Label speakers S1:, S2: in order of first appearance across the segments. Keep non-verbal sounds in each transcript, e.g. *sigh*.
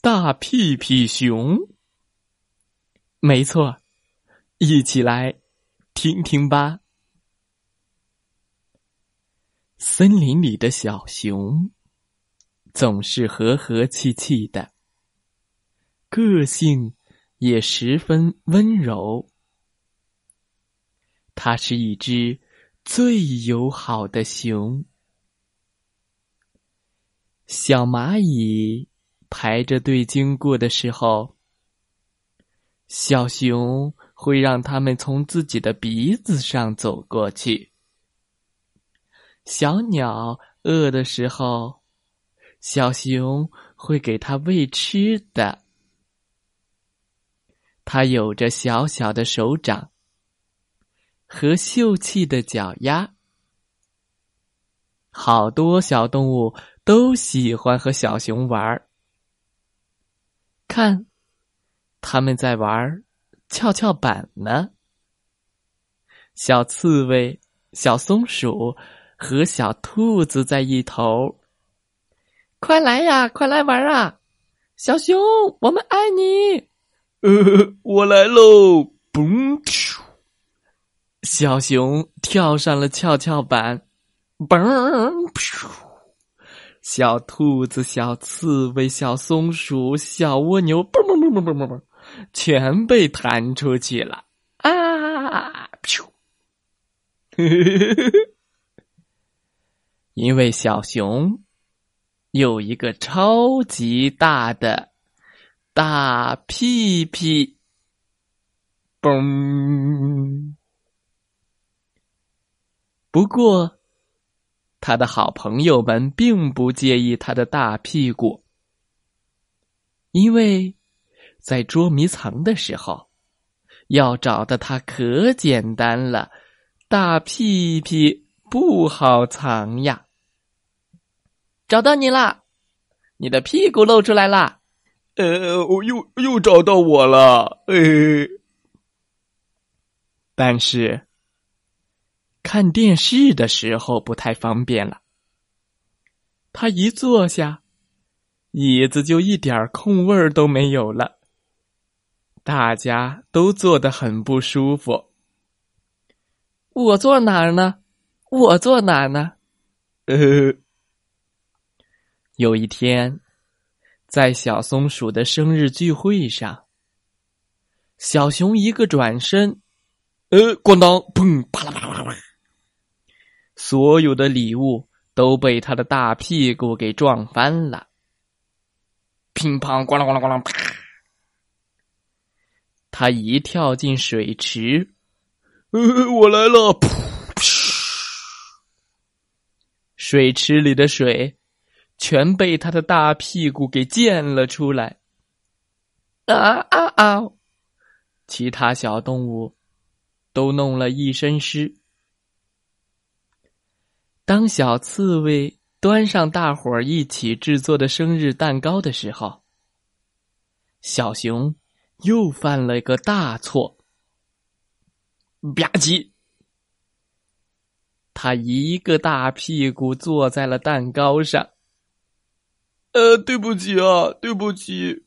S1: 大屁屁熊，没错，一起来听听吧。森林里的小熊总是和和气气的，个性也十分温柔。它是一只最友好的熊。小蚂蚁。排着队经过的时候，小熊会让他们从自己的鼻子上走过去。小鸟饿的时候，小熊会给它喂吃的。它有着小小的手掌和秀气的脚丫，好多小动物都喜欢和小熊玩儿。看，他们在玩跷跷板呢。小刺猬、小松鼠和小兔子在一头。快来呀，快来玩啊！小熊，我们爱你。
S2: 呃，我来喽！嘣！
S1: 小熊跳上了跷跷板，嘣！小兔子、小刺猬、小松鼠、小蜗牛，嘣嘣嘣嘣嘣嘣嘣，全被弹出去了！啊！噗！*laughs* 因为小熊有一个超级大的大屁屁，嘣！不过。他的好朋友们并不介意他的大屁股，因为在捉迷藏的时候，要找到他可简单了。大屁屁不好藏呀！找到你啦，你的屁股露出来啦！
S2: 呃，我又又找到我了，呃，
S1: 但是。看电视的时候不太方便了。他一坐下，椅子就一点空位儿都没有了。大家都坐得很不舒服。我坐哪儿呢？我坐哪儿呢？
S2: 呃，
S1: 有一天，在小松鼠的生日聚会上，小熊一个转身，
S2: 呃，咣当，砰，啪啦啪啦啪啦。
S1: 所有的礼物都被他的大屁股给撞翻了，乒乓咣啷咣啷咣啷啪！他一跳进水池，
S2: 呃，我来了！噗！
S1: 水池里的水全被他的大屁股给溅了出来。啊啊啊！其他小动物都弄了一身湿。当小刺猬端上大伙儿一起制作的生日蛋糕的时候，小熊又犯了一个大错。吧唧，他一个大屁股坐在了蛋糕上。
S2: 呃，对不起啊，对不起！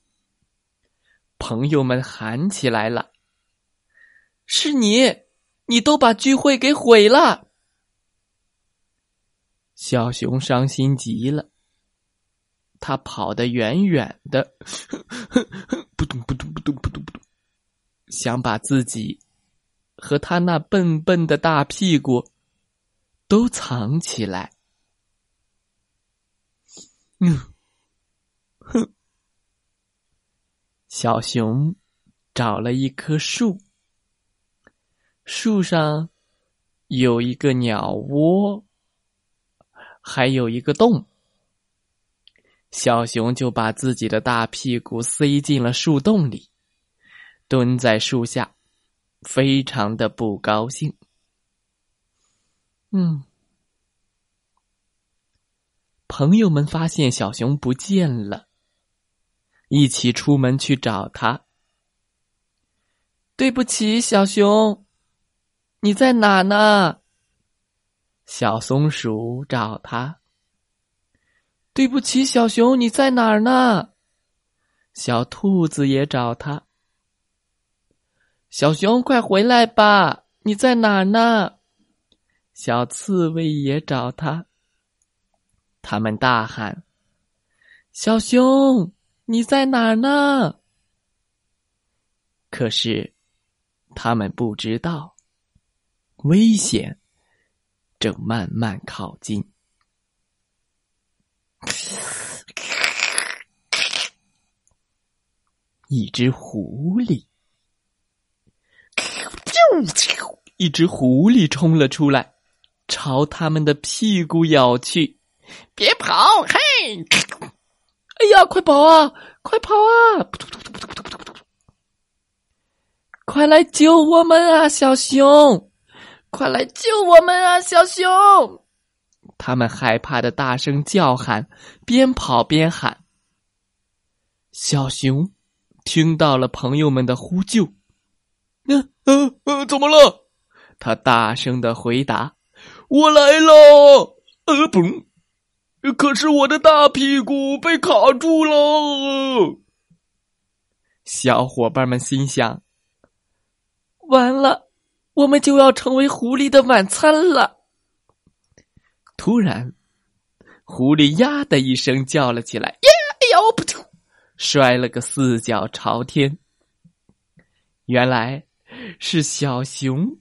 S1: 朋友们喊起来了：“是你，你都把聚会给毁了！”小熊伤心极了，他跑得远远的，*laughs*
S2: 扑通扑通扑通扑通扑通，
S1: 想把自己和他那笨笨的大屁股都藏起来。嗯，哼，小熊找了一棵树，树上有一个鸟窝。还有一个洞，小熊就把自己的大屁股塞进了树洞里，蹲在树下，非常的不高兴。嗯，朋友们发现小熊不见了，一起出门去找他。对不起，小熊，你在哪呢？小松鼠找他。对不起，小熊，你在哪儿呢？小兔子也找他。小熊，快回来吧！你在哪儿呢？小刺猬也找他。他们大喊：“小熊，你在哪儿呢？”可是，他们不知道，危险正慢慢靠近。一只狐狸，一只狐狸冲了出来，朝他们的屁股咬去。别跑！嘿！哎呀，快跑啊！快跑啊！快来救我们啊，小熊！快来救我们啊，小熊！他们害怕的大声叫喊，边跑边喊。小熊。听到了朋友们的呼救，
S2: 嗯嗯嗯，怎么了？
S1: 他大声的回答：“
S2: 我来了。”呃，嘣！可是我的大屁股被卡住了。
S1: 小伙伴们心想：“完了，我们就要成为狐狸的晚餐了。”突然，狐狸呀的一声叫了起来：“
S2: 呀，哎呦，不吐！”
S1: 摔了个四脚朝天。原来是小熊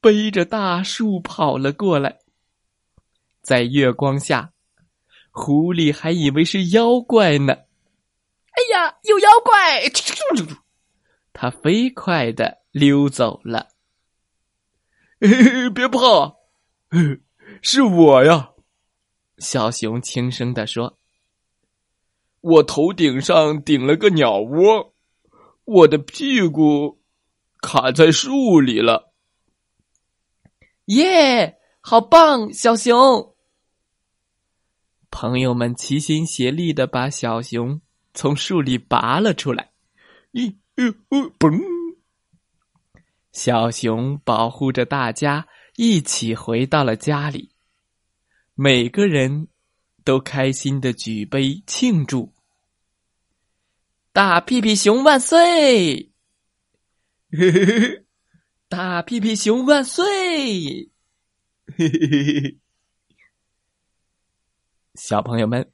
S1: 背着大树跑了过来，在月光下，狐狸还以为是妖怪呢。
S2: 哎呀，有妖怪！
S1: 他飞快的溜走了。
S2: 嘿 *laughs* 别怕，是我呀！
S1: 小熊轻声的说。
S2: 我头顶上顶了个鸟窝，我的屁股卡在树里了。
S1: 耶，好棒，小熊！朋友们齐心协力的把小熊从树里拔了出来。
S2: 咦，呃，嘣！
S1: 小熊保护着大家，一起回到了家里。每个人。都开心的举杯庆祝，大屁屁熊万岁！
S2: 嘿嘿嘿，
S1: 大屁屁熊万岁！
S2: 嘿嘿嘿嘿。
S1: 小朋友们，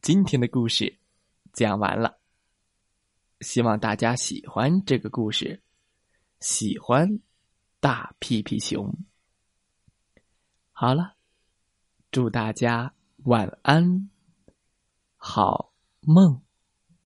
S1: 今天的故事讲完了，希望大家喜欢这个故事，喜欢大屁屁熊。好了，祝大家。晚安，好梦。